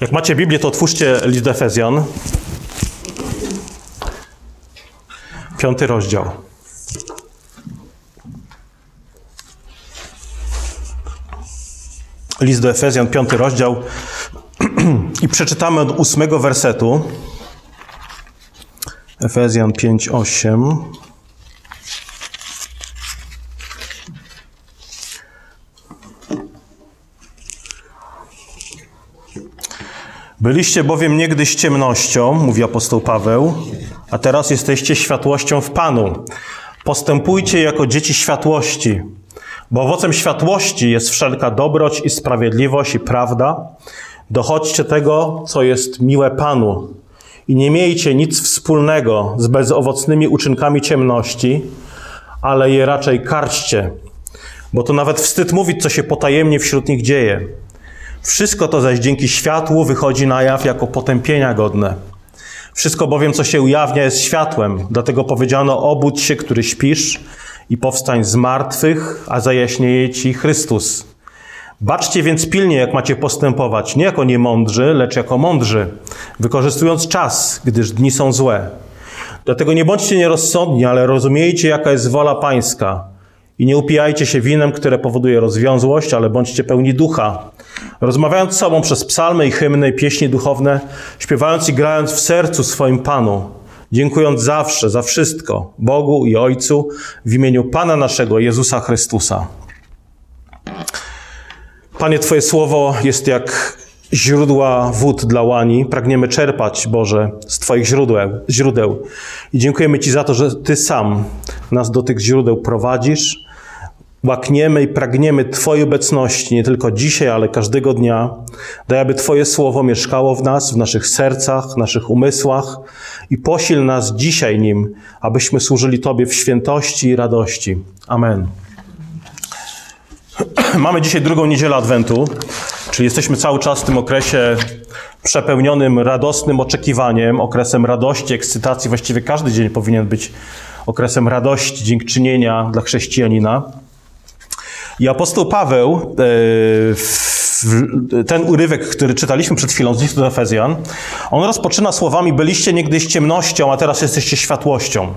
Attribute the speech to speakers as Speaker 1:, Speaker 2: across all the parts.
Speaker 1: Jak macie Biblię, to otwórzcie list do Efezjan. Piąty rozdział. List do Efezjan, piąty rozdział. I przeczytamy od ósmego wersetu. Efezjan 5, 8. Byliście bowiem niegdyś ciemnością, mówi apostoł Paweł, a teraz jesteście światłością w Panu. Postępujcie jako dzieci światłości, bo owocem światłości jest wszelka dobroć i sprawiedliwość i prawda. Dochodźcie tego, co jest miłe Panu i nie miejcie nic wspólnego z bezowocnymi uczynkami ciemności, ale je raczej karćcie, bo to nawet wstyd mówić, co się potajemnie wśród nich dzieje. Wszystko to zaś dzięki światłu wychodzi na jaw jako potępienia godne. Wszystko bowiem, co się ujawnia, jest światłem. Dlatego powiedziano: Obudź się, który śpisz, i powstań z martwych, a zajaśnieje ci Chrystus. Baczcie więc pilnie, jak macie postępować, nie jako niemądrzy, lecz jako mądrzy, wykorzystując czas, gdyż dni są złe. Dlatego nie bądźcie nierozsądni, ale rozumiejcie, jaka jest wola Pańska. I nie upijajcie się winem, które powoduje rozwiązłość, ale bądźcie pełni ducha. Rozmawiając z sobą przez psalmy i hymny i pieśni duchowne, śpiewając i grając w sercu swoim Panu, dziękując zawsze za wszystko Bogu i Ojcu w imieniu Pana naszego Jezusa Chrystusa. Panie, Twoje słowo jest jak źródła wód dla łani. Pragniemy czerpać, Boże, z Twoich źródeł, źródeł. I dziękujemy Ci za to, że Ty sam nas do tych źródeł prowadzisz. Łakniemy i pragniemy Twojej obecności, nie tylko dzisiaj, ale każdego dnia. Daj, aby Twoje słowo mieszkało w nas, w naszych sercach, naszych umysłach i posil nas dzisiaj nim, abyśmy służyli Tobie w świętości i radości. Amen. Mamy dzisiaj drugą niedzielę Adwentu, czyli jesteśmy cały czas w tym okresie przepełnionym radosnym oczekiwaniem, okresem radości, ekscytacji. Właściwie każdy dzień powinien być okresem radości, dziękczynienia dla chrześcijanina. I apostoł Paweł, e, ten urywek, który czytaliśmy przed chwilą z listu do Efezjan, on rozpoczyna słowami: Byliście niegdyś ciemnością, a teraz jesteście światłością.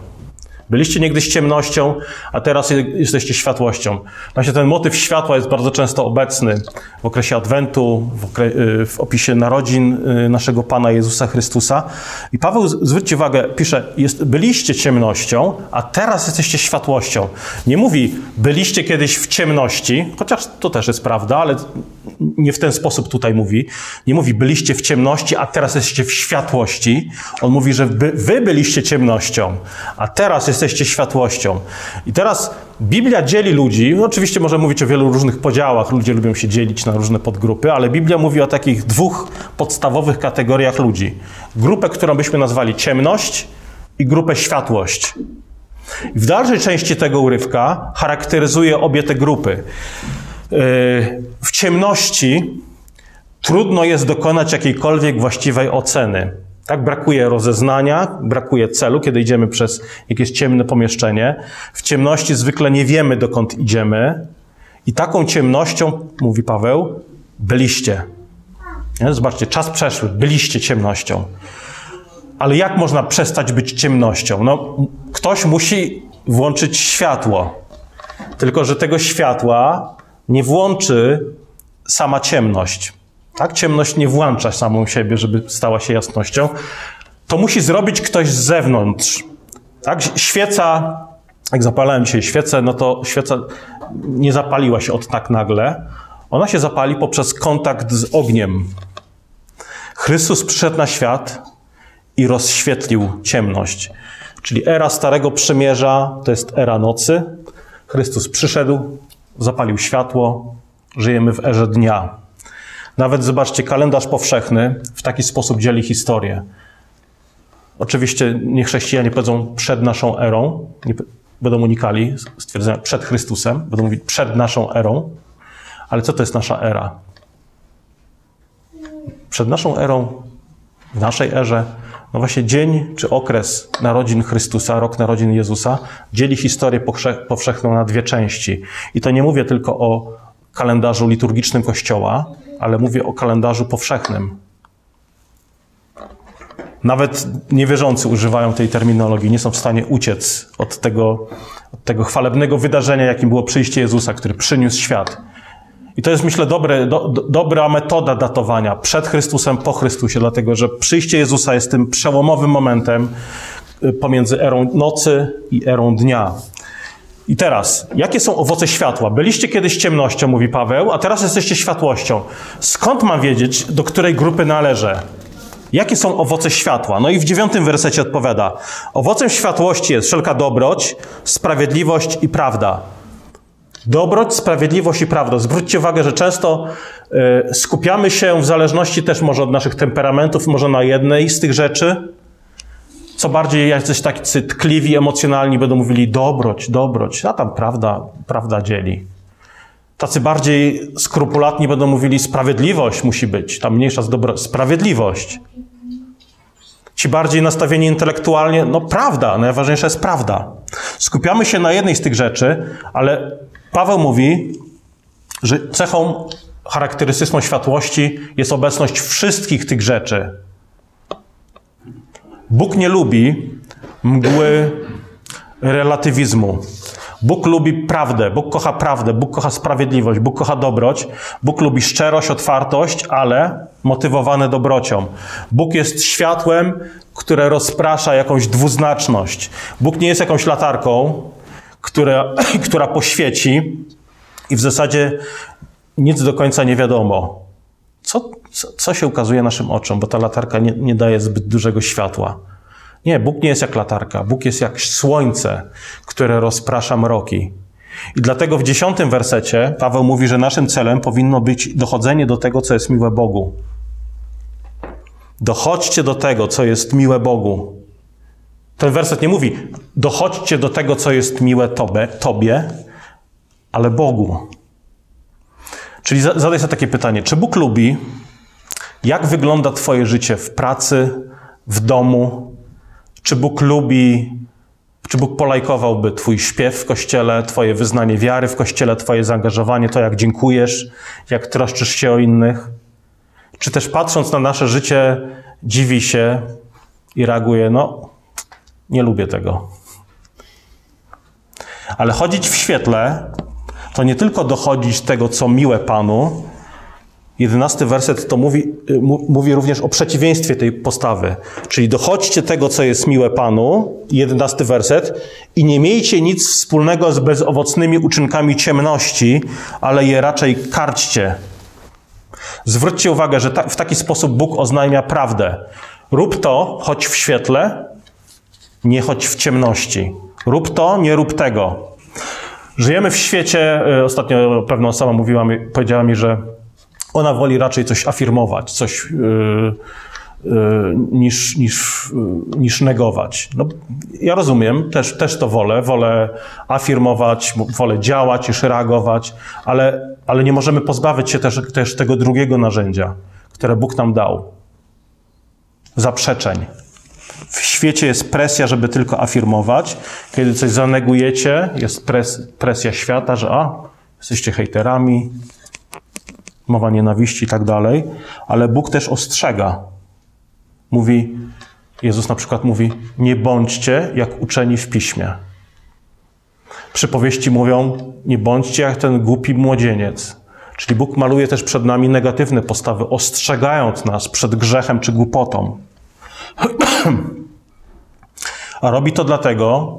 Speaker 1: Byliście niegdyś ciemnością, a teraz jesteście światłością. Właśnie ten motyw światła jest bardzo często obecny w okresie Adwentu, w, okre y, w opisie narodzin y, naszego Pana Jezusa Chrystusa. I Paweł, zwróćcie uwagę, pisze, jest, byliście ciemnością, a teraz jesteście światłością. Nie mówi, byliście kiedyś w ciemności, chociaż to też jest prawda, ale nie w ten sposób tutaj mówi. Nie mówi, byliście w ciemności, a teraz jesteście w światłości. On mówi, że by, wy byliście ciemnością, a teraz jesteście światłością. I teraz Biblia dzieli ludzi, no oczywiście może mówić o wielu różnych podziałach, ludzie lubią się dzielić na różne podgrupy, ale Biblia mówi o takich dwóch podstawowych kategoriach ludzi. Grupę, którą byśmy nazwali ciemność i grupę światłość. I w dalszej części tego urywka charakteryzuje obie te grupy. W ciemności trudno jest dokonać jakiejkolwiek właściwej oceny. Tak, brakuje rozeznania, brakuje celu, kiedy idziemy przez jakieś ciemne pomieszczenie. W ciemności zwykle nie wiemy, dokąd idziemy. I taką ciemnością, mówi Paweł, byliście. Nie? Zobaczcie, czas przeszły, byliście ciemnością. Ale jak można przestać być ciemnością? No, ktoś musi włączyć światło. Tylko, że tego światła nie włączy sama ciemność. Tak? Ciemność nie włącza samą siebie, żeby stała się jasnością. To musi zrobić ktoś z zewnątrz. Tak? Świeca, jak zapalałem dzisiaj świecę, no to świeca nie zapaliła się od tak nagle. Ona się zapali poprzez kontakt z ogniem. Chrystus przyszedł na świat i rozświetlił ciemność. Czyli era Starego Przymierza to jest era nocy. Chrystus przyszedł, zapalił światło, żyjemy w erze dnia. Nawet zobaczcie, kalendarz powszechny w taki sposób dzieli historię. Oczywiście nie chrześcijanie powiedzą przed naszą erą, nie będą unikali stwierdzenia przed Chrystusem, będą mówić przed naszą erą, ale co to jest nasza era? Przed naszą erą, w naszej erze, no właśnie dzień czy okres narodzin Chrystusa, rok narodzin Jezusa, dzieli historię powszechną na dwie części. I to nie mówię tylko o kalendarzu liturgicznym Kościoła, ale mówię o kalendarzu powszechnym. Nawet niewierzący używają tej terminologii, nie są w stanie uciec od tego, od tego chwalebnego wydarzenia, jakim było przyjście Jezusa, który przyniósł świat. I to jest, myślę, dobre, do, dobra metoda datowania przed Chrystusem, po Chrystusie, dlatego że przyjście Jezusa jest tym przełomowym momentem y, pomiędzy erą nocy i erą dnia. I teraz, jakie są owoce światła? Byliście kiedyś ciemnością, mówi Paweł, a teraz jesteście światłością. Skąd mam wiedzieć, do której grupy należę? Jakie są owoce światła? No i w dziewiątym wersecie odpowiada: Owocem światłości jest wszelka dobroć, sprawiedliwość i prawda. Dobroć, sprawiedliwość i prawda. Zwróćcie uwagę, że często y, skupiamy się w zależności też może od naszych temperamentów, może na jednej z tych rzeczy. Co bardziej jacyś tacy tkliwi, emocjonalni będą mówili dobroć, dobroć, a tam prawda, prawda dzieli. Tacy bardziej skrupulatni będą mówili sprawiedliwość musi być, tam mniejsza z dobro, sprawiedliwość. Ci bardziej nastawieni intelektualnie, no prawda, najważniejsza jest prawda. Skupiamy się na jednej z tych rzeczy, ale Paweł mówi, że cechą charakterystyczną światłości jest obecność wszystkich tych rzeczy. Bóg nie lubi mgły relatywizmu. Bóg lubi prawdę, Bóg kocha prawdę, Bóg kocha sprawiedliwość, Bóg kocha dobroć, Bóg lubi szczerość, otwartość, ale motywowane dobrocią. Bóg jest światłem, które rozprasza jakąś dwuznaczność. Bóg nie jest jakąś latarką, która, która poświeci i w zasadzie nic do końca nie wiadomo. Co, co, się ukazuje naszym oczom, bo ta latarka nie, nie daje zbyt dużego światła. Nie, Bóg nie jest jak latarka. Bóg jest jak słońce, które rozprasza mroki. I dlatego w dziesiątym wersecie Paweł mówi, że naszym celem powinno być dochodzenie do tego, co jest miłe Bogu. Dochodźcie do tego, co jest miłe Bogu. Ten werset nie mówi, dochodźcie do tego, co jest miłe tobie, tobie ale Bogu. Czyli zadaj sobie takie pytanie: czy Bóg lubi, jak wygląda Twoje życie w pracy, w domu? Czy Bóg lubi, czy Bóg polajkowałby Twój śpiew w kościele, Twoje wyznanie wiary w kościele, Twoje zaangażowanie, to jak dziękujesz, jak troszczysz się o innych? Czy też patrząc na nasze życie, dziwi się i reaguje: No, nie lubię tego. Ale chodzić w świetle to nie tylko dochodzić tego, co miłe Panu. Jedenasty werset to mówi, y, mówi również o przeciwieństwie tej postawy. Czyli dochodźcie tego, co jest miłe Panu, jedenasty werset, i nie miejcie nic wspólnego z bezowocnymi uczynkami ciemności, ale je raczej karćcie. Zwróćcie uwagę, że ta, w taki sposób Bóg oznajmia prawdę. Rób to, choć w świetle, nie chodź w ciemności. Rób to, nie rób tego. Żyjemy w świecie, e, ostatnio pewna osoba mówiła mi, powiedziała mi, że ona woli raczej coś afirmować, coś yy, yy, niż, niż, yy, niż negować. No, ja rozumiem, też, też to wolę, wolę afirmować, wolę działać niż reagować, ale, ale nie możemy pozbawić się też, też tego drugiego narzędzia, które Bóg nam dał. Zaprzeczeń. W świecie jest presja, żeby tylko afirmować. Kiedy coś zanegujecie, jest pres, presja świata, że a, jesteście hejterami, mowa nienawiści i tak dalej. Ale Bóg też ostrzega. Mówi, Jezus na przykład mówi, nie bądźcie jak uczeni w piśmie. Przypowieści mówią, nie bądźcie jak ten głupi młodzieniec. Czyli Bóg maluje też przed nami negatywne postawy, ostrzegając nas przed grzechem czy głupotą. A robi to dlatego,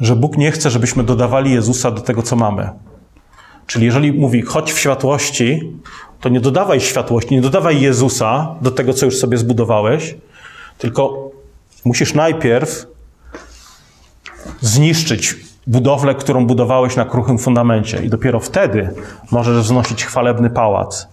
Speaker 1: że Bóg nie chce, żebyśmy dodawali Jezusa do tego, co mamy. Czyli jeżeli mówi, chodź w światłości, to nie dodawaj światłości, nie dodawaj Jezusa do tego, co już sobie zbudowałeś, tylko musisz najpierw zniszczyć budowlę, którą budowałeś na kruchym fundamencie, i dopiero wtedy możesz wznosić chwalebny pałac.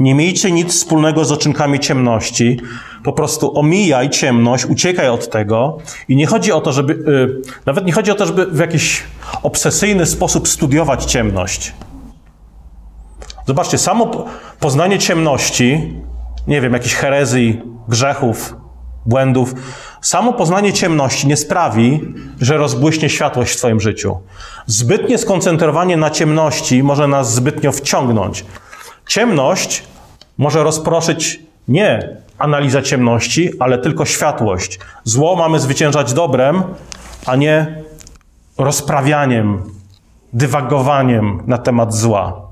Speaker 1: Nie miejcie nic wspólnego z oczynkami ciemności. Po prostu omijaj ciemność, uciekaj od tego. I nie chodzi o to, żeby, yy, nawet nie chodzi o to, żeby w jakiś obsesyjny sposób studiować ciemność. Zobaczcie, samo poznanie ciemności, nie wiem, jakichś herezji, grzechów, błędów, samo poznanie ciemności nie sprawi, że rozbłyśnie światłość w Twoim życiu. Zbytnie skoncentrowanie na ciemności może nas zbytnio wciągnąć. Ciemność może rozproszyć nie analiza ciemności, ale tylko światłość. Zło mamy zwyciężać dobrem, a nie rozprawianiem, dywagowaniem na temat zła.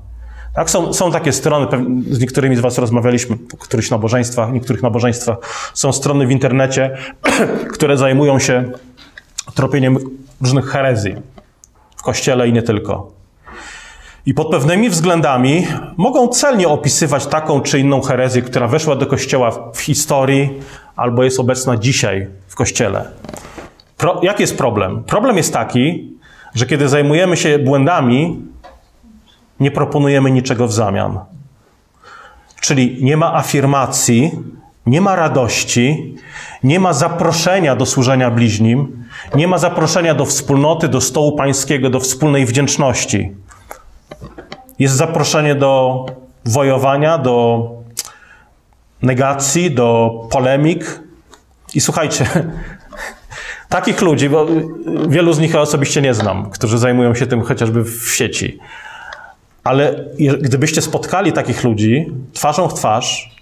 Speaker 1: Tak, są, są takie strony, z niektórymi z Was rozmawialiśmy po którychś nabożeństwach, niektórych nabożeństwach. Są strony w internecie, które zajmują się tropieniem różnych herezji w kościele i nie tylko. I pod pewnymi względami mogą celnie opisywać taką czy inną herezję, która weszła do kościoła w historii albo jest obecna dzisiaj w kościele. Pro, jaki jest problem? Problem jest taki, że kiedy zajmujemy się błędami, nie proponujemy niczego w zamian. Czyli nie ma afirmacji, nie ma radości, nie ma zaproszenia do służenia bliźnim, nie ma zaproszenia do wspólnoty, do stołu pańskiego, do wspólnej wdzięczności. Jest zaproszenie do wojowania, do negacji, do polemik. I słuchajcie, takich ludzi, bo wielu z nich ja osobiście nie znam, którzy zajmują się tym chociażby w sieci. Ale gdybyście spotkali takich ludzi twarzą w twarz,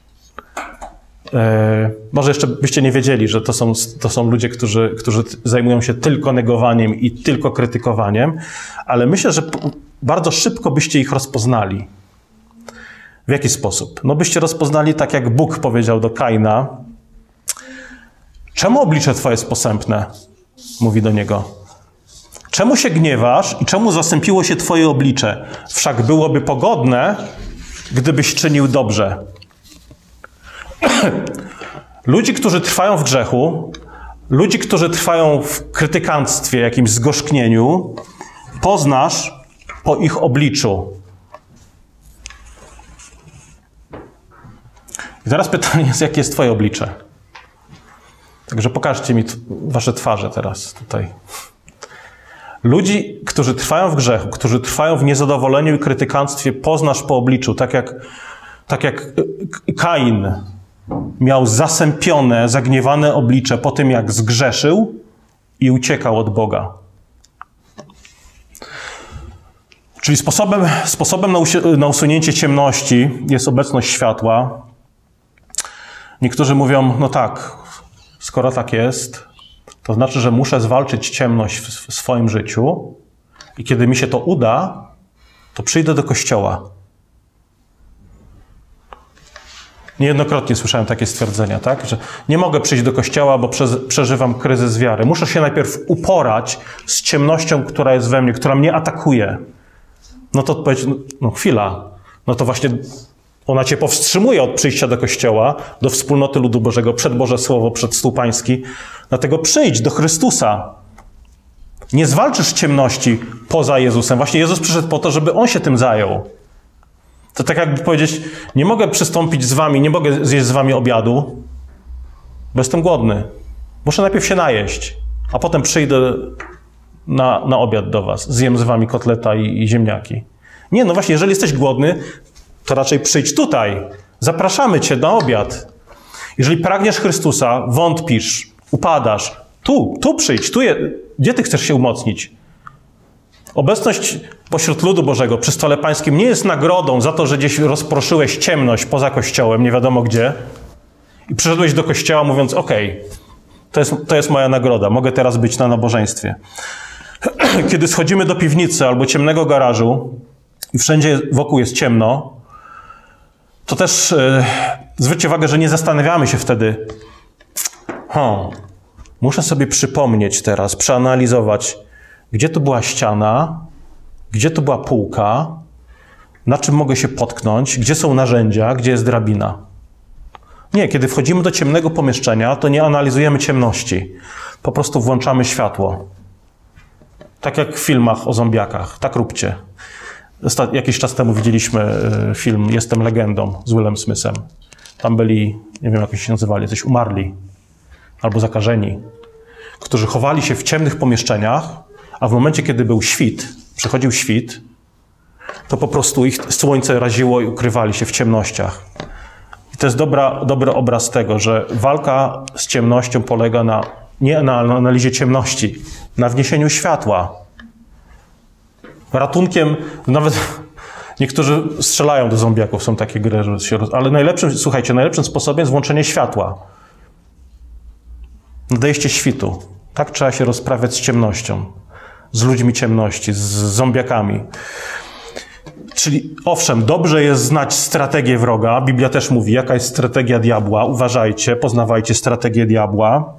Speaker 1: e, może jeszcze byście nie wiedzieli, że to są, to są ludzie, którzy, którzy zajmują się tylko negowaniem i tylko krytykowaniem, ale myślę, że bardzo szybko byście ich rozpoznali. W jaki sposób? No byście rozpoznali tak, jak Bóg powiedział do Kaina. Czemu oblicze Twoje jest posępne? Mówi do niego. Czemu się gniewasz i czemu zasępiło się Twoje oblicze? Wszak byłoby pogodne, gdybyś czynił dobrze. ludzi, którzy trwają w grzechu, ludzi, którzy trwają w krytykanstwie, jakimś zgorzknieniu, poznasz po ich obliczu. I teraz pytanie jest, jakie jest Twoje oblicze? Także pokażcie mi Wasze twarze teraz tutaj. Ludzi, którzy trwają w grzechu, którzy trwają w niezadowoleniu i krytykanstwie, poznasz po obliczu, tak jak, tak jak Kain miał zasępione, zagniewane oblicze po tym, jak zgrzeszył i uciekał od Boga. Czyli sposobem, sposobem na, na usunięcie ciemności jest obecność światła. Niektórzy mówią, no tak, skoro tak jest, to znaczy, że muszę zwalczyć ciemność w swoim życiu i kiedy mi się to uda, to przyjdę do kościoła. Niejednokrotnie słyszałem takie stwierdzenia, tak? Że nie mogę przyjść do kościoła, bo przeżywam kryzys wiary. Muszę się najpierw uporać z ciemnością, która jest we mnie, która mnie atakuje. No to odpowiedź, no, no chwila. No to właśnie ona cię powstrzymuje od przyjścia do kościoła, do wspólnoty ludu Bożego, przed Boże Słowo, przed stół pański. Dlatego przyjdź do Chrystusa. Nie zwalczysz ciemności poza Jezusem. Właśnie Jezus przyszedł po to, żeby On się tym zajął. To tak jakby powiedzieć, nie mogę przystąpić z wami, nie mogę zjeść z wami obiadu, bo jestem głodny. Muszę najpierw się najeść, a potem przyjdę na, na obiad do was. Zjem z wami kotleta i, i ziemniaki. Nie, no właśnie, jeżeli jesteś głodny, to raczej przyjdź tutaj. Zapraszamy cię na obiad. Jeżeli pragniesz Chrystusa, wątpisz, upadasz, tu, tu przyjdź, tu je, gdzie ty chcesz się umocnić? Obecność pośród ludu Bożego przy stole pańskim nie jest nagrodą za to, że gdzieś rozproszyłeś ciemność poza kościołem, nie wiadomo gdzie, i przyszedłeś do kościoła mówiąc: OK, to jest, to jest moja nagroda, mogę teraz być na nabożeństwie. Kiedy schodzimy do piwnicy albo ciemnego garażu i wszędzie wokół jest ciemno, to też yy, zwróćcie uwagę, że nie zastanawiamy się wtedy, hmm, muszę sobie przypomnieć teraz, przeanalizować, gdzie tu była ściana, gdzie tu była półka, na czym mogę się potknąć, gdzie są narzędzia, gdzie jest drabina. Nie, kiedy wchodzimy do ciemnego pomieszczenia, to nie analizujemy ciemności. Po prostu włączamy światło. Tak jak w filmach o zombiakach. Tak róbcie. Jakiś czas temu widzieliśmy e, film Jestem legendą z Willem Smithem. Tam byli, nie wiem jak się nazywali, coś umarli albo zakażeni, którzy chowali się w ciemnych pomieszczeniach, a w momencie, kiedy był świt, przychodził świt, to po prostu ich słońce raziło i ukrywali się w ciemnościach. I to jest dobra, dobry obraz tego, że walka z ciemnością polega na, nie na analizie ciemności, na wniesieniu światła. Ratunkiem, nawet Niektórzy strzelają do zombiaków, są takie gry, że się roz... Ale najlepszym, słuchajcie, najlepszym sposobem jest włączenie światła. Nadejście świtu. Tak trzeba się rozprawiać z ciemnością, z ludźmi ciemności, z zombiakami. Czyli owszem, dobrze jest znać strategię wroga. Biblia też mówi, jaka jest strategia diabła. Uważajcie, poznawajcie strategię diabła,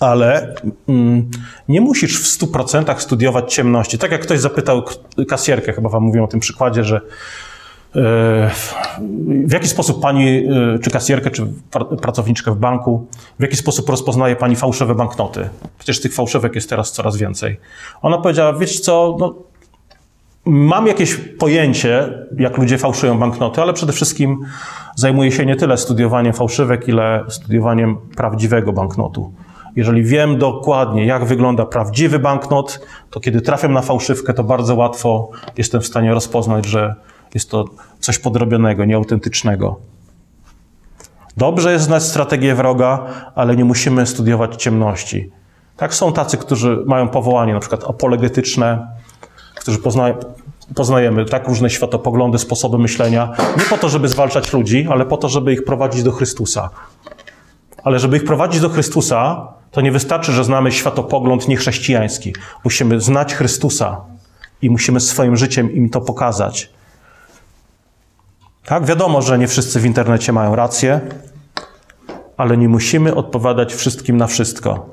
Speaker 1: ale mm, nie musisz w 100% studiować ciemności. Tak jak ktoś zapytał kasjerkę, chyba wam mówiłem o tym przykładzie, że e, w jaki sposób pani, e, czy kasjerkę, czy pracowniczkę w banku, w jaki sposób rozpoznaje pani fałszywe banknoty? Przecież tych fałszywek jest teraz coraz więcej. Ona powiedziała, wiesz co, no, Mam jakieś pojęcie, jak ludzie fałszują banknoty, ale przede wszystkim zajmuję się nie tyle studiowaniem fałszywek, ile studiowaniem prawdziwego banknotu. Jeżeli wiem dokładnie, jak wygląda prawdziwy banknot, to kiedy trafię na fałszywkę, to bardzo łatwo jestem w stanie rozpoznać, że jest to coś podrobionego, nieautentycznego. Dobrze jest znać strategię wroga, ale nie musimy studiować ciemności. Tak są tacy, którzy mają powołanie, na przykład apologetyczne, którzy poznają, poznajemy tak różne światopoglądy, sposoby myślenia, nie po to, żeby zwalczać ludzi, ale po to, żeby ich prowadzić do Chrystusa. Ale żeby ich prowadzić do Chrystusa, to nie wystarczy, że znamy światopogląd niechrześcijański. Musimy znać Chrystusa i musimy swoim życiem im to pokazać. Tak, wiadomo, że nie wszyscy w internecie mają rację, ale nie musimy odpowiadać wszystkim na wszystko.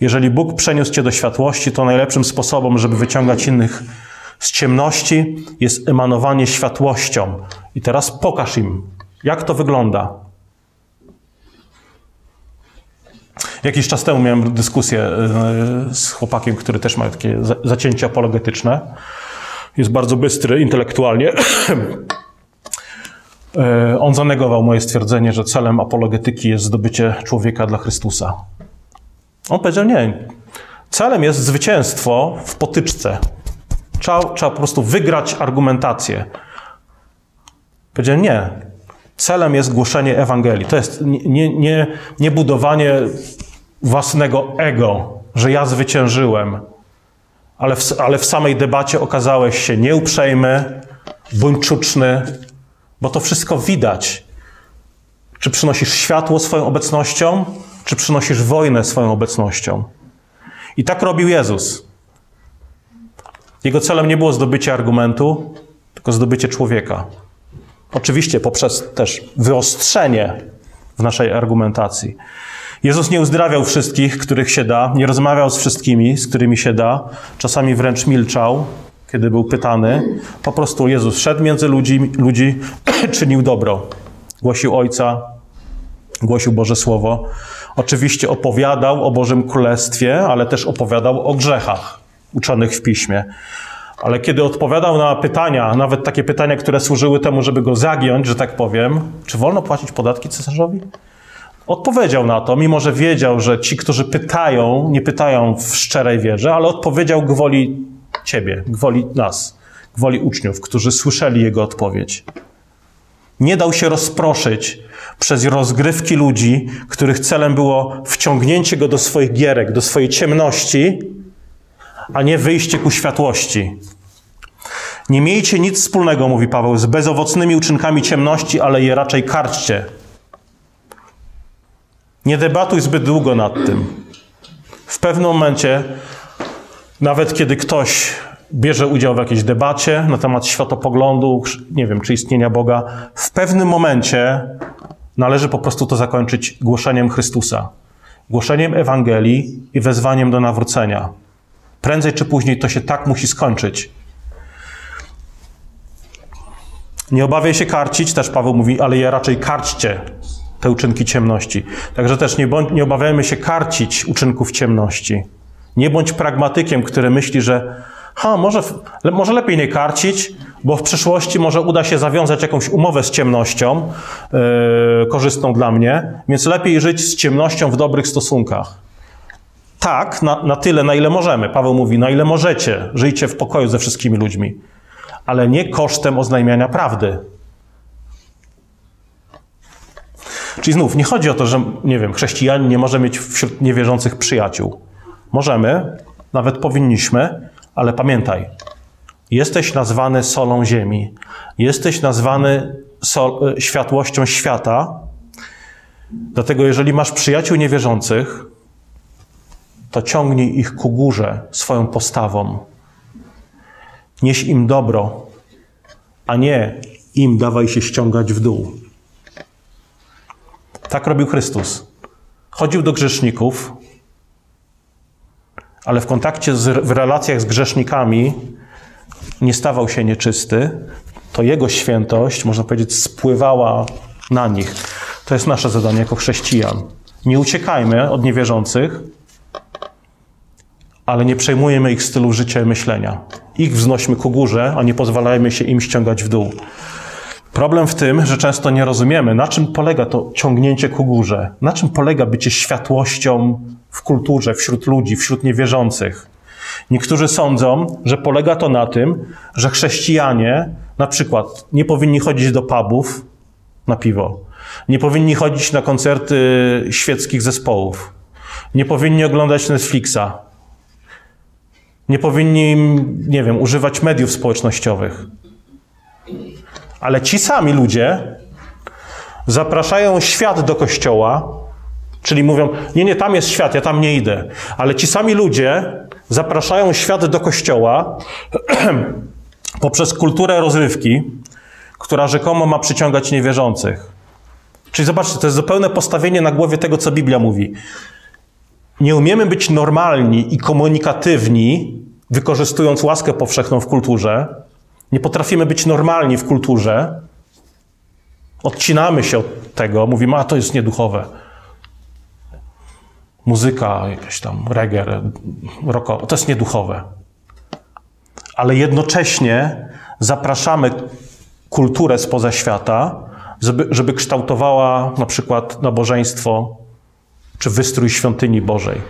Speaker 1: Jeżeli Bóg przeniósł cię do światłości, to najlepszym sposobem, żeby wyciągać innych z ciemności, jest emanowanie światłością. I teraz pokaż im, jak to wygląda. Jakiś czas temu miałem dyskusję e, z chłopakiem, który też ma takie zacięcie apologetyczne. Jest bardzo bystry intelektualnie. E, on zanegował moje stwierdzenie, że celem apologetyki jest zdobycie człowieka dla Chrystusa. On powiedział, nie, celem jest zwycięstwo w potyczce. Trzeba, trzeba po prostu wygrać argumentację. Powiedział, nie, celem jest głoszenie Ewangelii. To jest nie, nie, nie budowanie własnego ego, że ja zwyciężyłem, ale w, ale w samej debacie okazałeś się nieuprzejmy, buńczuczny, bo to wszystko widać. Czy przynosisz światło swoją obecnością, czy przynosisz wojnę swoją obecnością. I tak robił Jezus. Jego celem nie było zdobycie argumentu, tylko zdobycie człowieka. Oczywiście poprzez też wyostrzenie w naszej argumentacji. Jezus nie uzdrawiał wszystkich, których się da, nie rozmawiał z wszystkimi, z którymi się da, czasami wręcz milczał, kiedy był pytany. Po prostu Jezus szedł między ludzi, ludzi czynił dobro. Głosił Ojca, głosił Boże Słowo. Oczywiście opowiadał o Bożym Królestwie, ale też opowiadał o grzechach uczonych w Piśmie. Ale kiedy odpowiadał na pytania, nawet takie pytania, które służyły temu, żeby go zagiąć, że tak powiem, czy wolno płacić podatki cesarzowi? Odpowiedział na to, mimo że wiedział, że ci, którzy pytają, nie pytają w szczerej wierze, ale odpowiedział gwoli ciebie, gwoli nas, gwoli uczniów, którzy słyszeli jego odpowiedź. Nie dał się rozproszyć przez rozgrywki ludzi, których celem było wciągnięcie go do swoich gierek, do swojej ciemności, a nie wyjście ku światłości. Nie miejcie nic wspólnego, mówi Paweł, z bezowocnymi uczynkami ciemności, ale je raczej karczcie. Nie debatuj zbyt długo nad tym. W pewnym momencie, nawet kiedy ktoś bierze udział w jakiejś debacie na temat światopoglądu, nie wiem, czy istnienia Boga, w pewnym momencie należy po prostu to zakończyć głoszeniem Chrystusa, głoszeniem Ewangelii i wezwaniem do nawrócenia. Prędzej czy później to się tak musi skończyć. Nie obawiaj się karcić, też Paweł mówi, ale je raczej karczcie te uczynki ciemności. Także też nie, bądź, nie obawiajmy się karcić uczynków ciemności. Nie bądź pragmatykiem, który myśli, że ha, może, może lepiej nie karcić, bo w przyszłości może uda się zawiązać jakąś umowę z ciemnością, yy, korzystną dla mnie, więc lepiej żyć z ciemnością w dobrych stosunkach. Tak, na, na tyle, na ile możemy. Paweł mówi, na ile możecie, żyjcie w pokoju ze wszystkimi ludźmi, ale nie kosztem oznajmiania prawdy. Czyli znów, nie chodzi o to, że, nie wiem, chrześcijanin nie może mieć wśród niewierzących przyjaciół. Możemy, nawet powinniśmy, ale pamiętaj, Jesteś nazwany solą ziemi. Jesteś nazwany sol, e, światłością świata. Dlatego, jeżeli masz przyjaciół niewierzących, to ciągnij ich ku górze swoją postawą. Nieś im dobro, a nie im dawaj się ściągać w dół. Tak robił Chrystus. Chodził do grzeszników, ale w kontakcie z, w relacjach z grzesznikami nie stawał się nieczysty. To jego świętość, można powiedzieć, spływała na nich. To jest nasze zadanie jako chrześcijan. Nie uciekajmy od niewierzących, ale nie przejmujemy ich stylu życia i myślenia. Ich wznośmy ku górze, a nie pozwalajmy się im ściągać w dół. Problem w tym, że często nie rozumiemy, na czym polega to ciągnięcie ku górze, na czym polega bycie światłością w kulturze, wśród ludzi, wśród niewierzących. Niektórzy sądzą, że polega to na tym, że chrześcijanie na przykład nie powinni chodzić do pubów na piwo, nie powinni chodzić na koncerty świeckich zespołów, nie powinni oglądać Netflixa, nie powinni, nie wiem, używać mediów społecznościowych. Ale ci sami ludzie zapraszają świat do kościoła, czyli mówią: Nie, nie, tam jest świat, ja tam nie idę. Ale ci sami ludzie zapraszają świat do kościoła poprzez kulturę rozrywki, która rzekomo ma przyciągać niewierzących. Czyli zobaczcie, to jest zupełne postawienie na głowie tego, co Biblia mówi. Nie umiemy być normalni i komunikatywni, wykorzystując łaskę powszechną w kulturze, nie potrafimy być normalni w kulturze, odcinamy się od tego, mówimy, a to jest nieduchowe. Muzyka, jakaś tam reggae, rockowa, to jest nieduchowe. Ale jednocześnie zapraszamy kulturę spoza świata, żeby, żeby kształtowała na przykład nabożeństwo czy wystrój świątyni Bożej.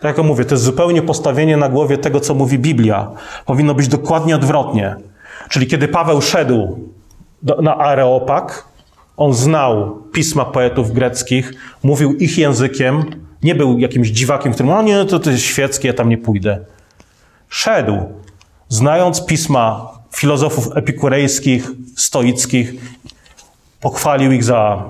Speaker 1: Tak jak mówię, to jest zupełnie postawienie na głowie tego, co mówi Biblia. Powinno być dokładnie odwrotnie. Czyli kiedy Paweł szedł do, na Areopag, on znał pisma poetów greckich, mówił ich językiem, nie był jakimś dziwakiem, który mówił, no nie, to, to jest świeckie, ja tam nie pójdę. Szedł, znając pisma filozofów epikurejskich, stoickich, pochwalił ich za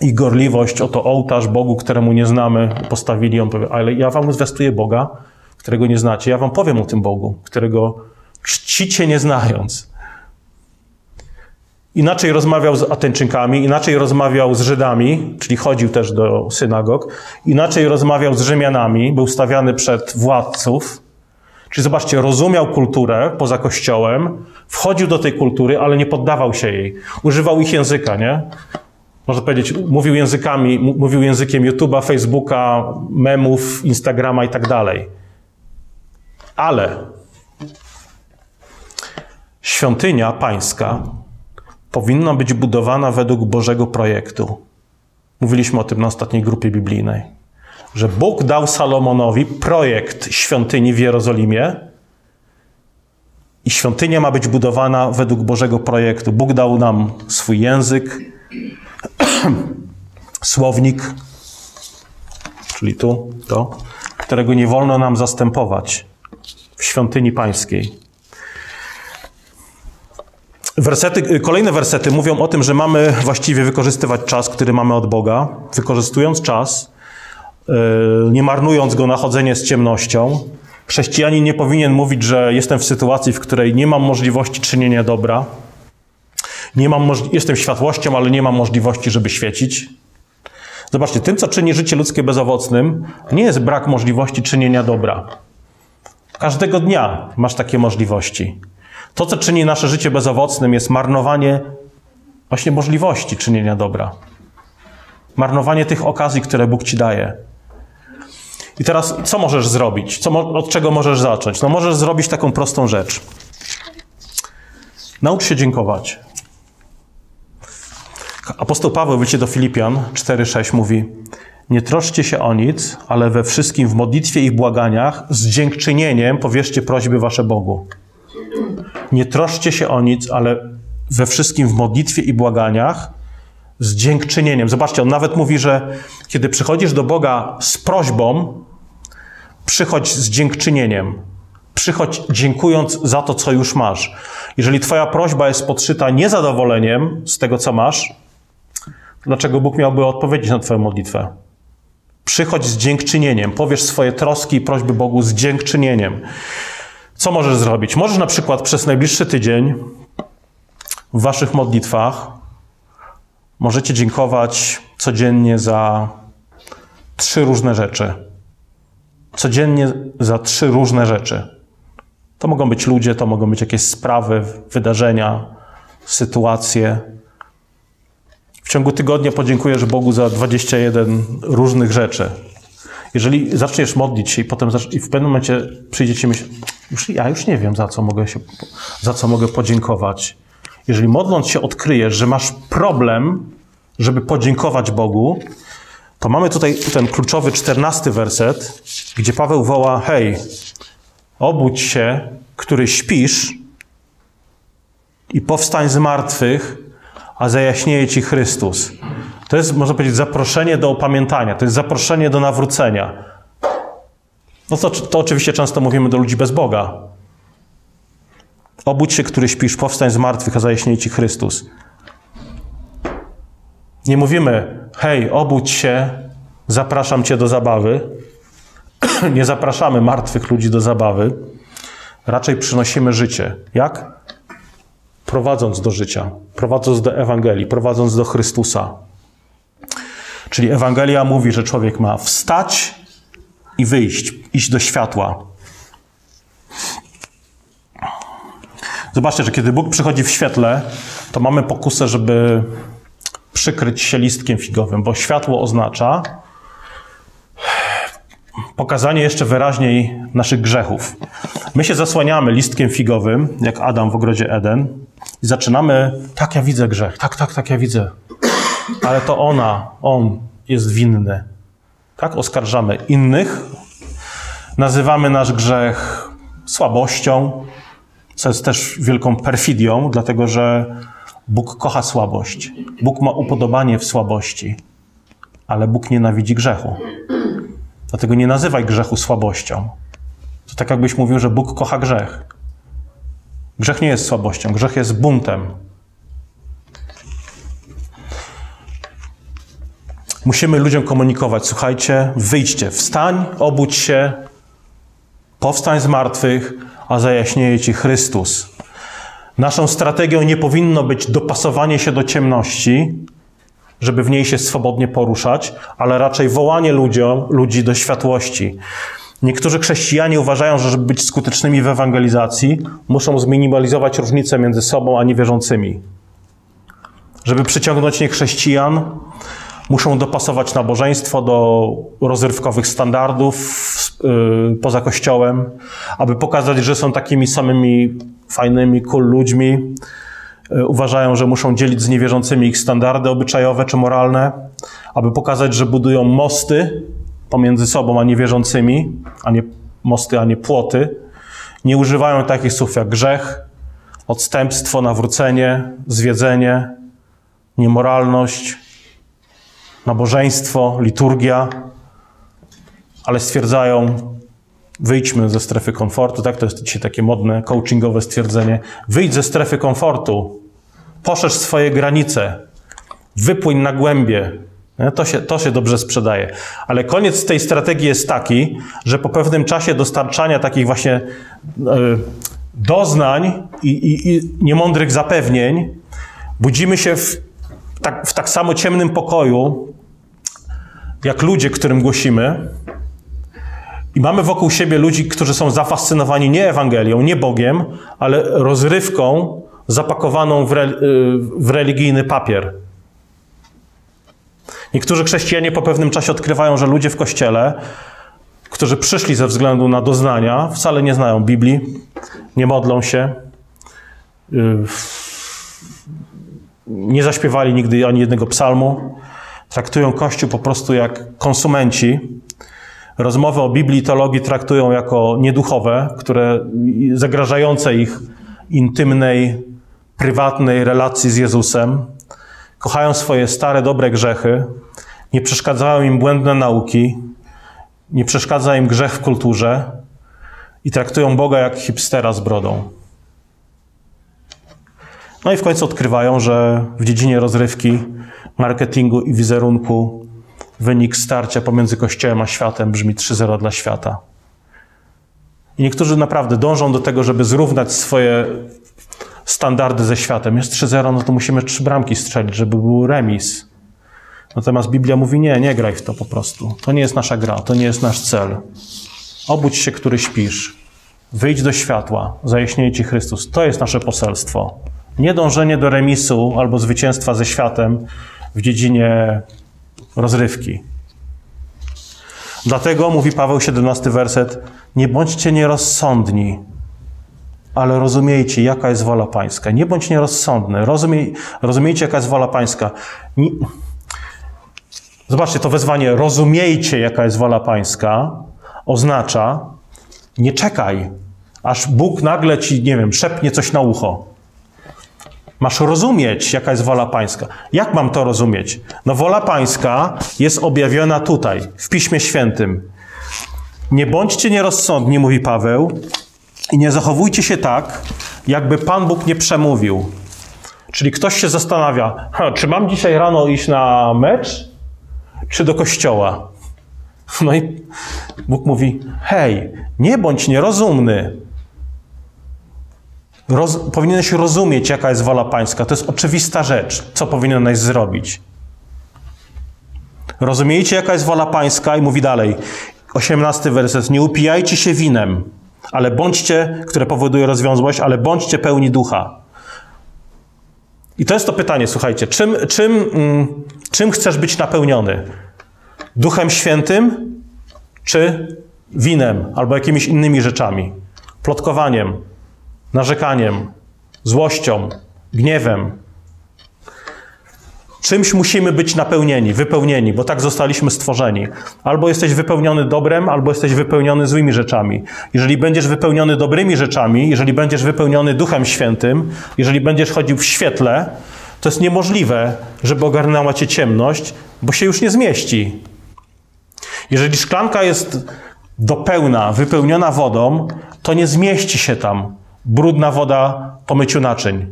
Speaker 1: ich gorliwość, oto ołtarz Bogu, któremu nie znamy, postawili. On powie, ale ja wam zwiastuję Boga, którego nie znacie. Ja wam powiem o tym Bogu, którego czcicie nie znając. Inaczej rozmawiał z Ateńczykami, inaczej rozmawiał z Żydami, czyli chodził też do synagog, inaczej rozmawiał z Rzymianami, był stawiany przed władców. Czyli zobaczcie, rozumiał kulturę poza kościołem, wchodził do tej kultury, ale nie poddawał się jej. Używał ich języka, nie? Można powiedzieć, mówił językami, mówił językiem YouTube'a, Facebooka, memów, Instagrama i tak dalej. Ale świątynia pańska powinna być budowana według Bożego projektu. Mówiliśmy o tym na ostatniej grupie biblijnej. Że Bóg dał Salomonowi projekt świątyni w Jerozolimie i świątynia ma być budowana według Bożego projektu. Bóg dał nam swój język, słownik, czyli tu, to, którego nie wolno nam zastępować w świątyni pańskiej. Wersety, kolejne wersety mówią o tym, że mamy właściwie wykorzystywać czas, który mamy od Boga, wykorzystując czas, e, nie marnując go na chodzenie z ciemnością. Chrześcijanin nie powinien mówić, że jestem w sytuacji, w której nie mam możliwości czynienia dobra. Nie mam jestem światłością, ale nie mam możliwości, żeby świecić. Zobaczcie, tym, co czyni życie ludzkie bezowocnym, nie jest brak możliwości czynienia dobra. Każdego dnia masz takie możliwości. To, co czyni nasze życie bezowocnym, jest marnowanie właśnie możliwości czynienia dobra. Marnowanie tych okazji, które Bóg ci daje. I teraz, co możesz zrobić? Co, od czego możesz zacząć? No, możesz zrobić taką prostą rzecz. Naucz się dziękować. Apostoł Paweł w do Filipian 4:6 mówi: Nie troszcie się o nic, ale we wszystkim w modlitwie i błaganiach z dziękczynieniem powierzcie prośby wasze Bogu. Nie troszcie się o nic, ale we wszystkim w modlitwie i błaganiach z dziękczynieniem. Zobaczcie, on nawet mówi, że kiedy przychodzisz do Boga z prośbą, przychodź z dziękczynieniem. Przychodź dziękując za to, co już masz. Jeżeli Twoja prośba jest podszyta niezadowoleniem z tego, co masz, dlaczego Bóg miałby odpowiedzieć na Twoją modlitwę? Przychodź z dziękczynieniem. Powiesz swoje troski i prośby Bogu z dziękczynieniem. Co możesz zrobić? Możesz na przykład przez najbliższy tydzień w Waszych modlitwach możecie dziękować codziennie za trzy różne rzeczy. Codziennie za trzy różne rzeczy. To mogą być ludzie, to mogą być jakieś sprawy, wydarzenia, sytuacje. W ciągu tygodnia podziękujesz Bogu za 21 różnych rzeczy. Jeżeli zaczniesz modlić się i potem i w pewnym momencie przyjdzie ci myśl, już, ja już nie wiem, za co mogę się, za co mogę podziękować. Jeżeli modląc się odkryjesz, że masz problem, żeby podziękować Bogu, to mamy tutaj ten kluczowy czternasty werset, gdzie Paweł woła: Hej, obudź się, który śpisz, i powstań z martwych, a zajaśnieje ci Chrystus. To jest, można powiedzieć, zaproszenie do opamiętania, to jest zaproszenie do nawrócenia. No to, to oczywiście często mówimy do ludzi bez Boga. Obudź się, który śpisz, powstań z martwych, a zajaśnieje ci Chrystus. Nie mówimy, hej, obudź się, zapraszam cię do zabawy. Nie zapraszamy martwych ludzi do zabawy. Raczej przynosimy życie. Jak? Prowadząc do życia, prowadząc do Ewangelii, prowadząc do Chrystusa. Czyli Ewangelia mówi, że człowiek ma wstać i wyjść, iść do światła. Zobaczcie, że kiedy Bóg przychodzi w świetle, to mamy pokusę, żeby przykryć się listkiem figowym, bo światło oznacza pokazanie jeszcze wyraźniej naszych grzechów. My się zasłaniamy listkiem figowym, jak Adam w ogrodzie Eden, i zaczynamy, tak ja widzę grzech, tak, tak, tak ja widzę. Ale to ona, on jest winny. Tak, oskarżamy innych, nazywamy nasz grzech słabością, co jest też wielką perfidią, dlatego że Bóg kocha słabość. Bóg ma upodobanie w słabości, ale Bóg nienawidzi grzechu. Dlatego nie nazywaj grzechu słabością. To tak jakbyś mówił, że Bóg kocha grzech. Grzech nie jest słabością, grzech jest buntem. Musimy ludziom komunikować: słuchajcie, wyjdźcie, wstań, obudź się, powstań z martwych, a zajaśnieje ci Chrystus. Naszą strategią nie powinno być dopasowanie się do ciemności, żeby w niej się swobodnie poruszać, ale raczej wołanie ludziom, ludzi do światłości. Niektórzy chrześcijanie uważają, że żeby być skutecznymi w ewangelizacji, muszą zminimalizować różnice między sobą a niewierzącymi. Żeby przyciągnąć niechrześcijan, muszą dopasować nabożeństwo do rozrywkowych standardów yy, poza Kościołem, aby pokazać, że są takimi samymi fajnymi, cool ludźmi. Yy, uważają, że muszą dzielić z niewierzącymi ich standardy obyczajowe czy moralne, aby pokazać, że budują mosty pomiędzy sobą a niewierzącymi, a nie mosty, a nie płoty. Nie używają takich słów jak grzech, odstępstwo, nawrócenie, zwiedzenie, niemoralność, nabożeństwo, liturgia, ale stwierdzają, wyjdźmy ze strefy komfortu, tak? To jest dzisiaj takie modne, coachingowe stwierdzenie. Wyjdź ze strefy komfortu, poszerz swoje granice, wypłyń na głębie. To się, to się dobrze sprzedaje. Ale koniec tej strategii jest taki, że po pewnym czasie dostarczania takich właśnie e, doznań i, i, i niemądrych zapewnień, budzimy się w tak, w tak samo ciemnym pokoju, jak ludzie, którym głosimy, i mamy wokół siebie ludzi, którzy są zafascynowani nie Ewangelią, nie Bogiem, ale rozrywką zapakowaną w, re, w religijny papier. Niektórzy chrześcijanie po pewnym czasie odkrywają, że ludzie w kościele, którzy przyszli ze względu na doznania, wcale nie znają Biblii, nie modlą się, y, nie zaśpiewali nigdy ani jednego psalmu, traktują Kościół po prostu jak konsumenci. Rozmowy o Biblii teologii traktują jako nieduchowe, które zagrażające ich intymnej, prywatnej relacji z Jezusem. Kochają swoje stare, dobre grzechy, nie przeszkadzają im błędne nauki, nie przeszkadza im grzech w kulturze i traktują Boga jak hipstera z brodą. No i w końcu odkrywają, że w dziedzinie rozrywki, marketingu i wizerunku wynik starcia pomiędzy Kościołem a światem brzmi 3-0 dla świata. I niektórzy naprawdę dążą do tego, żeby zrównać swoje standardy ze światem. Jest 3-0, no to musimy trzy bramki strzelić, żeby był remis. Natomiast Biblia mówi: Nie, nie graj w to po prostu. To nie jest nasza gra, to nie jest nasz cel. Obudź się, który śpisz. Wyjdź do światła, zajaśnieje ci Chrystus. To jest nasze poselstwo. Nie dążenie do remisu albo zwycięstwa ze światem w dziedzinie rozrywki. Dlatego, mówi Paweł 17 werset, nie bądźcie nierozsądni, ale rozumiejcie, jaka jest wola Pańska. Nie bądź nierozsądny, rozumiej, rozumiejcie, jaka jest wola Pańska. Nie... Zobaczcie, to wezwanie rozumiejcie, jaka jest wola Pańska oznacza nie czekaj, aż Bóg nagle ci, nie wiem, szepnie coś na ucho. Masz rozumieć, jaka jest wola Pańska. Jak mam to rozumieć? No, wola Pańska jest objawiona tutaj, w Piśmie Świętym. Nie bądźcie nierozsądni, mówi Paweł, i nie zachowujcie się tak, jakby Pan Bóg nie przemówił. Czyli ktoś się zastanawia, czy mam dzisiaj rano iść na mecz, czy do kościoła? No i Bóg mówi: Hej, nie bądź nierozumny. Roz, powinieneś rozumieć, jaka jest wola Pańska. To jest oczywista rzecz, co powinieneś zrobić. Rozumiejcie, jaka jest wola Pańska, i mówi dalej, 18 werset: Nie upijajcie się winem, ale bądźcie, które powoduje rozwiązłość, ale bądźcie pełni ducha. I to jest to pytanie, słuchajcie, czym, czym, mm, czym chcesz być napełniony? Duchem Świętym czy winem albo jakimiś innymi rzeczami? Plotkowaniem, narzekaniem, złością, gniewem. Czymś musimy być napełnieni, wypełnieni, bo tak zostaliśmy stworzeni. Albo jesteś wypełniony dobrem, albo jesteś wypełniony złymi rzeczami. Jeżeli będziesz wypełniony dobrymi rzeczami, jeżeli będziesz wypełniony Duchem Świętym, jeżeli będziesz chodził w świetle, to jest niemożliwe, żeby ogarnęła cię ciemność, bo się już nie zmieści. Jeżeli szklanka jest do pełna, wypełniona wodą, to nie zmieści się tam brudna woda po myciu naczyń.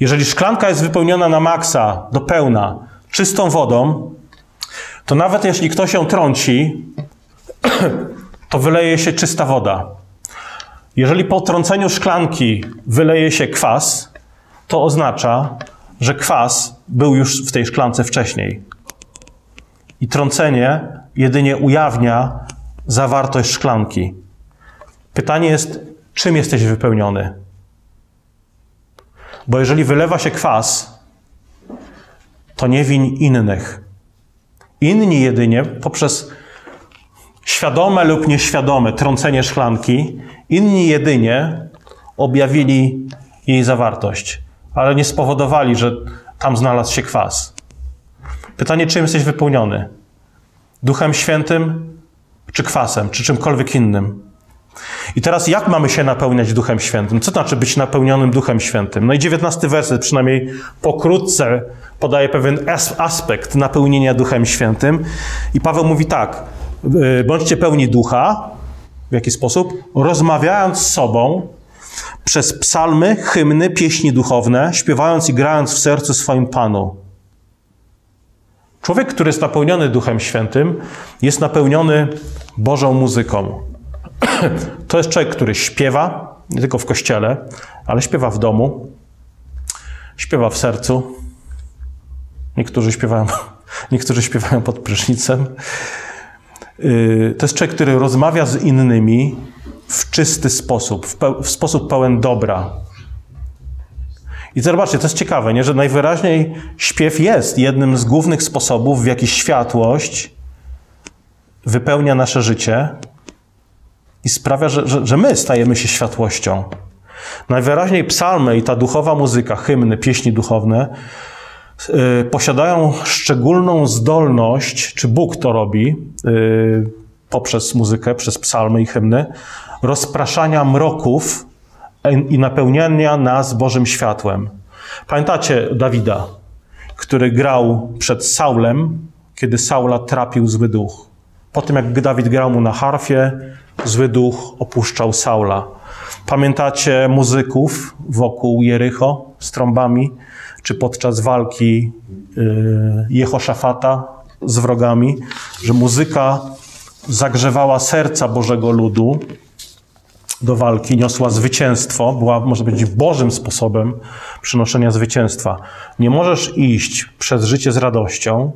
Speaker 1: Jeżeli szklanka jest wypełniona na maksa, do pełna, czystą wodą, to nawet jeśli ktoś ją trąci, to wyleje się czysta woda. Jeżeli po trąceniu szklanki wyleje się kwas, to oznacza, że kwas był już w tej szklance wcześniej. I trącenie jedynie ujawnia zawartość szklanki. Pytanie jest, czym jesteś wypełniony? Bo jeżeli wylewa się kwas, to nie win innych. Inni jedynie poprzez świadome lub nieświadome trącenie szklanki, inni jedynie objawili jej zawartość, ale nie spowodowali, że tam znalazł się kwas. Pytanie, czym jesteś wypełniony? Duchem Świętym, czy kwasem, czy czymkolwiek innym? I teraz jak mamy się napełniać Duchem Świętym? Co znaczy być napełnionym Duchem Świętym? No i dziewiętnasty werset przynajmniej pokrótce podaje pewien aspekt napełnienia Duchem Świętym. I Paweł mówi tak, y, bądźcie pełni ducha. W jaki sposób? Rozmawiając z sobą przez psalmy, hymny, pieśni duchowne, śpiewając i grając w sercu swoim Panu. Człowiek, który jest napełniony Duchem Świętym, jest napełniony Bożą muzyką. To jest człowiek, który śpiewa, nie tylko w kościele, ale śpiewa w domu, śpiewa w sercu. Niektórzy śpiewają, niektórzy śpiewają pod prysznicem. Y, to jest człowiek, który rozmawia z innymi w czysty sposób, w, w sposób pełen dobra, i zobaczcie, to jest ciekawe, nie? że najwyraźniej śpiew jest jednym z głównych sposobów, w jaki światłość wypełnia nasze życie i sprawia, że, że, że my stajemy się światłością. Najwyraźniej psalmy i ta duchowa muzyka, hymny, pieśni duchowne yy, posiadają szczególną zdolność, czy Bóg to robi yy, poprzez muzykę, przez psalmy i hymny, rozpraszania mroków i napełniania nas Bożym światłem. Pamiętacie Dawida, który grał przed Saulem, kiedy Saula trapił zły duch. Po tym, jak Dawid grał mu na harfie, zły duch opuszczał Saula. Pamiętacie muzyków wokół Jericho z trąbami, czy podczas walki y, Jehoszafata z wrogami, że muzyka zagrzewała serca Bożego ludu do walki, niosła zwycięstwo, była, może powiedzieć, Bożym sposobem przynoszenia zwycięstwa. Nie możesz iść przez życie z radością,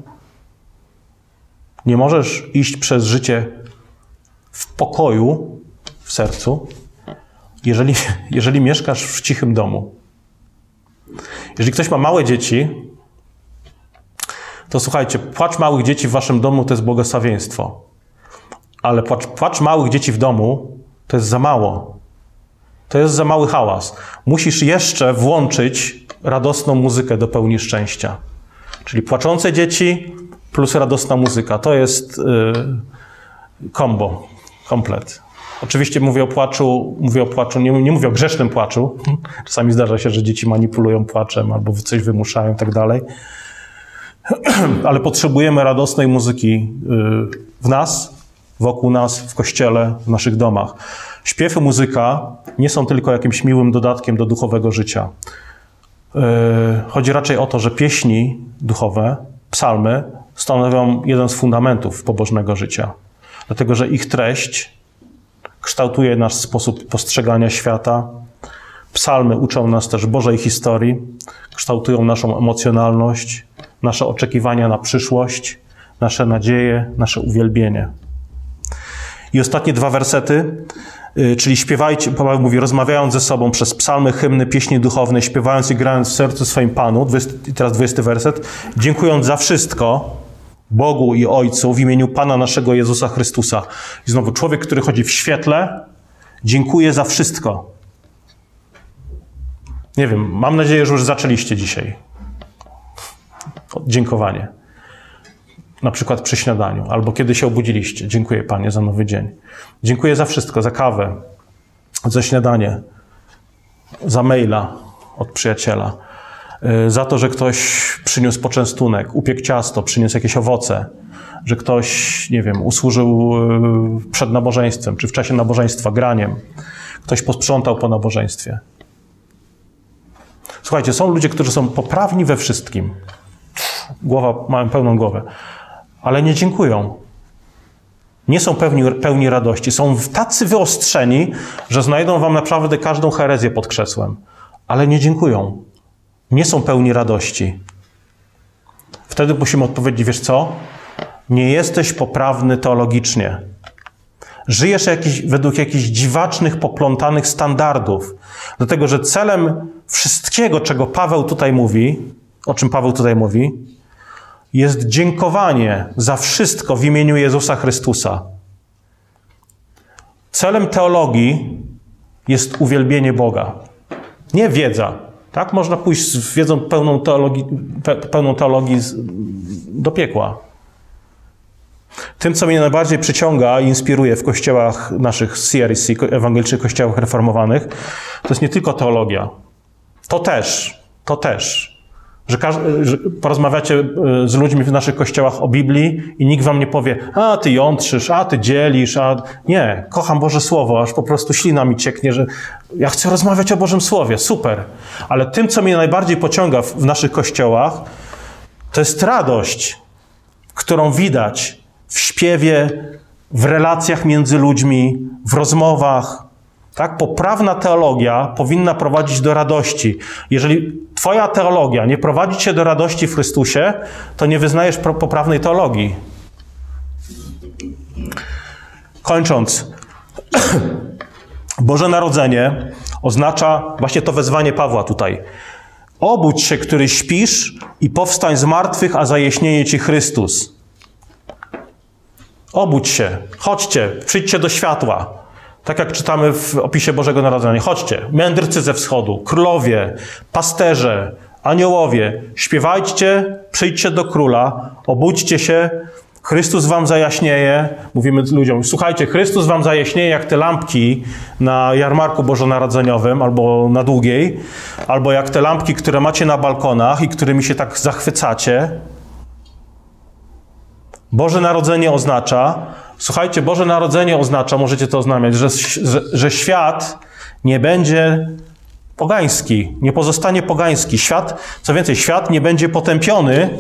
Speaker 1: nie możesz iść przez życie w pokoju w sercu, jeżeli, jeżeli mieszkasz w cichym domu. Jeżeli ktoś ma małe dzieci, to słuchajcie, płacz małych dzieci w waszym domu to jest błogosławieństwo. Ale płacz, płacz małych dzieci w domu to jest za mało. To jest za mały hałas. Musisz jeszcze włączyć radosną muzykę do pełni szczęścia. Czyli płaczące dzieci plus radosna muzyka. To jest yy, kombo, komplet. Oczywiście mówię o płaczu, mówię o płaczu, nie, nie mówię o grzesznym płaczu. Czasami zdarza się, że dzieci manipulują płaczem albo coś wymuszają i tak dalej. Ale potrzebujemy radosnej muzyki yy, w nas, wokół nas, w kościele, w naszych domach. Śpiew i muzyka nie są tylko jakimś miłym dodatkiem do duchowego życia. Yy, chodzi raczej o to, że pieśni duchowe, psalmy, stanowią jeden z fundamentów pobożnego życia. Dlatego, że ich treść kształtuje nasz sposób postrzegania świata. Psalmy uczą nas też Bożej historii, kształtują naszą emocjonalność, nasze oczekiwania na przyszłość, nasze nadzieje, nasze uwielbienie. I ostatnie dwa wersety, y, czyli śpiewajcie, Paweł mówi, rozmawiając ze sobą przez psalmy, hymny, pieśni duchowne, śpiewając i grając w sercu swoim Panu, 20, teraz 20 werset, dziękując za wszystko Bogu i Ojcu w imieniu Pana naszego Jezusa Chrystusa. I znowu człowiek, który chodzi w świetle, dziękuję za wszystko. Nie wiem, mam nadzieję, że już zaczęliście dzisiaj. Dziękowanie na przykład przy śniadaniu, albo kiedy się obudziliście. Dziękuję Panie za nowy dzień. Dziękuję za wszystko, za kawę, za śniadanie, za maila od przyjaciela, za to, że ktoś przyniósł poczęstunek, upiekł ciasto, przyniósł jakieś owoce, że ktoś, nie wiem, usłużył y, przed nabożeństwem, czy w czasie nabożeństwa graniem, ktoś posprzątał po nabożeństwie. Słuchajcie, są ludzie, którzy są poprawni we wszystkim. Głowa, mają pełną głowę ale nie dziękują. Nie są pełni, pełni radości. Są tacy wyostrzeni, że znajdą wam naprawdę każdą herezję pod krzesłem, ale nie dziękują. Nie są pełni radości. Wtedy musimy odpowiedzieć: wiesz co? Nie jesteś poprawny teologicznie. Żyjesz jakiś, według jakichś dziwacznych, poplątanych standardów. Dlatego, że celem wszystkiego, czego Paweł tutaj mówi, o czym Paweł tutaj mówi, jest dziękowanie za wszystko w imieniu Jezusa Chrystusa. Celem teologii jest uwielbienie Boga. Nie wiedza. Tak? Można pójść z wiedzą pełną teologii, pełną teologii do piekła. Tym, co mnie najbardziej przyciąga i inspiruje w kościołach naszych CRC, ewangelicznych kościołach reformowanych, to jest nie tylko teologia. To też, to też że, że, porozmawiacie e, z ludźmi w naszych kościołach o Biblii i nikt wam nie powie, a ty jątrzysz, a ty dzielisz, a... Nie, kocham Boże Słowo, aż po prostu ślina mi cieknie, że ja chcę rozmawiać o Bożym Słowie, super. Ale tym, co mnie najbardziej pociąga w, w naszych kościołach, to jest radość, którą widać w śpiewie, w relacjach między ludźmi, w rozmowach, tak? Poprawna teologia powinna prowadzić do radości. Jeżeli Twoja teologia nie prowadzi cię do radości w Chrystusie, to nie wyznajesz poprawnej teologii. Kończąc, Boże Narodzenie oznacza właśnie to wezwanie Pawła tutaj. Obudź się, który śpisz, i powstań z martwych, a zajaśnieje ci Chrystus. Obudź się, chodźcie, przyjdźcie do światła. Tak jak czytamy w opisie Bożego Narodzenia. Chodźcie, mędrcy ze wschodu, królowie, pasterze, aniołowie, śpiewajcie, przyjdźcie do króla, obudźcie się, Chrystus wam zajaśnieje. Mówimy ludziom, słuchajcie, Chrystus wam zajaśnieje jak te lampki na jarmarku bożonarodzeniowym albo na długiej, albo jak te lampki, które macie na balkonach i którymi się tak zachwycacie. Boże Narodzenie oznacza, Słuchajcie, Boże Narodzenie oznacza, możecie to oznamiać, że, że, że świat nie będzie pogański, nie pozostanie pogański. Świat, co więcej, świat nie będzie potępiony.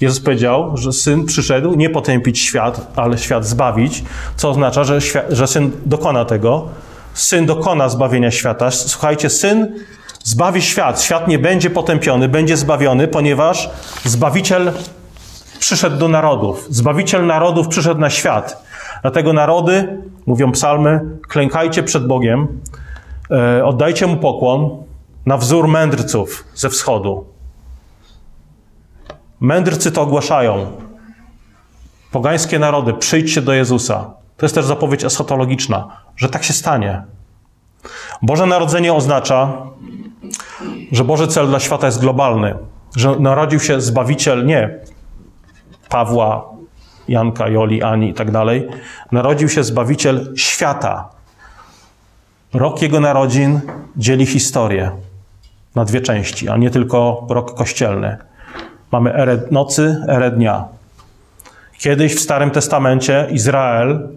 Speaker 1: Jezus powiedział, że syn przyszedł nie potępić świat, ale świat zbawić, co oznacza, że, świat, że syn dokona tego. Syn dokona zbawienia świata. Słuchajcie, syn zbawi świat. Świat nie będzie potępiony, będzie zbawiony, ponieważ zbawiciel przyszedł do narodów. Zbawiciel narodów przyszedł na świat. Dlatego narody, mówią psalmy, klękajcie przed Bogiem, e, oddajcie mu pokłon na wzór mędrców ze wschodu. Mędrcy to ogłaszają. Pogańskie narody, przyjdźcie do Jezusa. To jest też zapowiedź eschatologiczna, że tak się stanie. Boże Narodzenie oznacza, że Boży cel dla świata jest globalny, że narodził się Zbawiciel nie Pawła, Janka, Joli, Ani i tak dalej. Narodził się Zbawiciel świata. Rok Jego narodzin dzieli historię na dwie części, a nie tylko rok kościelny. Mamy erę nocy, erę dnia. Kiedyś w Starym Testamencie Izrael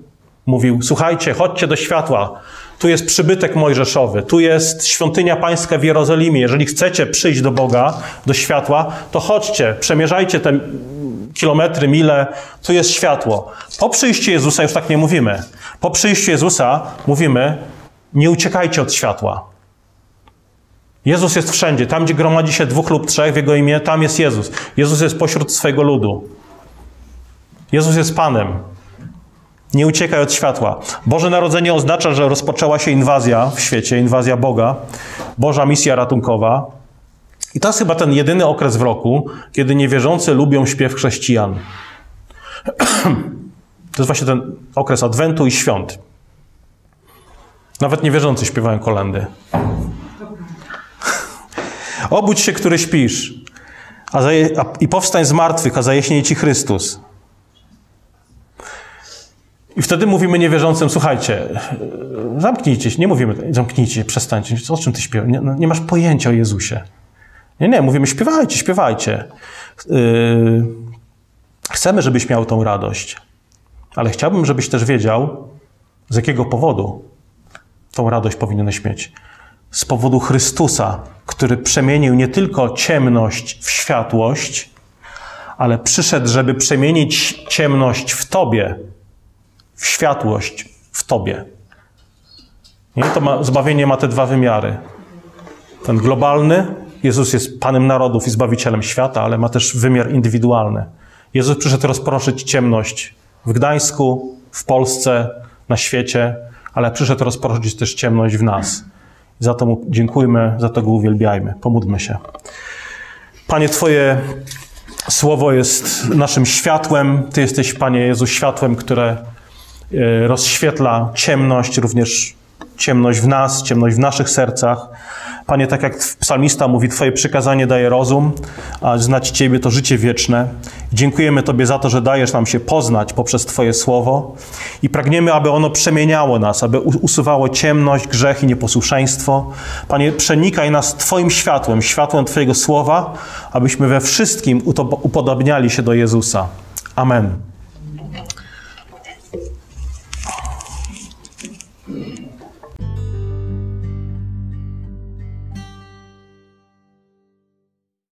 Speaker 1: mówił: Słuchajcie, chodźcie do światła. Tu jest przybytek mojżeszowy, tu jest świątynia pańska w Jerozolimie. Jeżeli chcecie przyjść do Boga, do światła, to chodźcie, przemierzajcie te kilometry, mile, tu jest światło. Po przyjściu Jezusa już tak nie mówimy. Po przyjściu Jezusa mówimy: nie uciekajcie od światła. Jezus jest wszędzie. Tam, gdzie gromadzi się dwóch lub trzech w Jego imię, tam jest Jezus. Jezus jest pośród swojego ludu. Jezus jest Panem. Nie uciekaj od światła. Boże Narodzenie oznacza, że rozpoczęła się inwazja w świecie, inwazja Boga, Boża misja ratunkowa. I to jest chyba ten jedyny okres w roku, kiedy niewierzący lubią śpiew chrześcijan. To jest właśnie ten okres Adwentu i świąt. Nawet niewierzący śpiewają kolendy. Obudź się, który śpisz, a zaje, a, i powstań z martwych, a zajaśnieje ci Chrystus. I wtedy mówimy niewierzącym, słuchajcie, zamknijcie się, nie mówimy, zamknijcie, przestańcie, o czym ty śpiewasz? Nie, no, nie masz pojęcia o Jezusie. Nie, nie, mówimy, śpiewajcie, śpiewajcie. Yy, chcemy, żebyś miał tą radość, ale chciałbym, żebyś też wiedział, z jakiego powodu tą radość powinieneś mieć. Z powodu Chrystusa, który przemienił nie tylko ciemność w światłość, ale przyszedł, żeby przemienić ciemność w Tobie, w światłość w Tobie. Nie? To ma, zbawienie ma te dwa wymiary. Ten globalny, Jezus jest Panem narodów i Zbawicielem świata, ale ma też wymiar indywidualny. Jezus przyszedł rozproszyć ciemność w Gdańsku, w Polsce, na świecie, ale przyszedł rozproszyć też ciemność w nas. Za to mu dziękujmy, za to go uwielbiajmy. Pomódlmy się. Panie, Twoje słowo jest naszym światłem. Ty jesteś, Panie Jezu, światłem, które e, rozświetla ciemność, również ciemność w nas, ciemność w naszych sercach. Panie, tak jak psalmista mówi, Twoje przykazanie daje rozum, a znać Ciebie to życie wieczne. Dziękujemy Tobie za to, że dajesz nam się poznać poprzez Twoje słowo i pragniemy, aby ono przemieniało nas, aby usuwało ciemność, grzech i nieposłuszeństwo. Panie, przenikaj nas Twoim światłem, światłem Twojego słowa, abyśmy we wszystkim upodobniali się do Jezusa. Amen.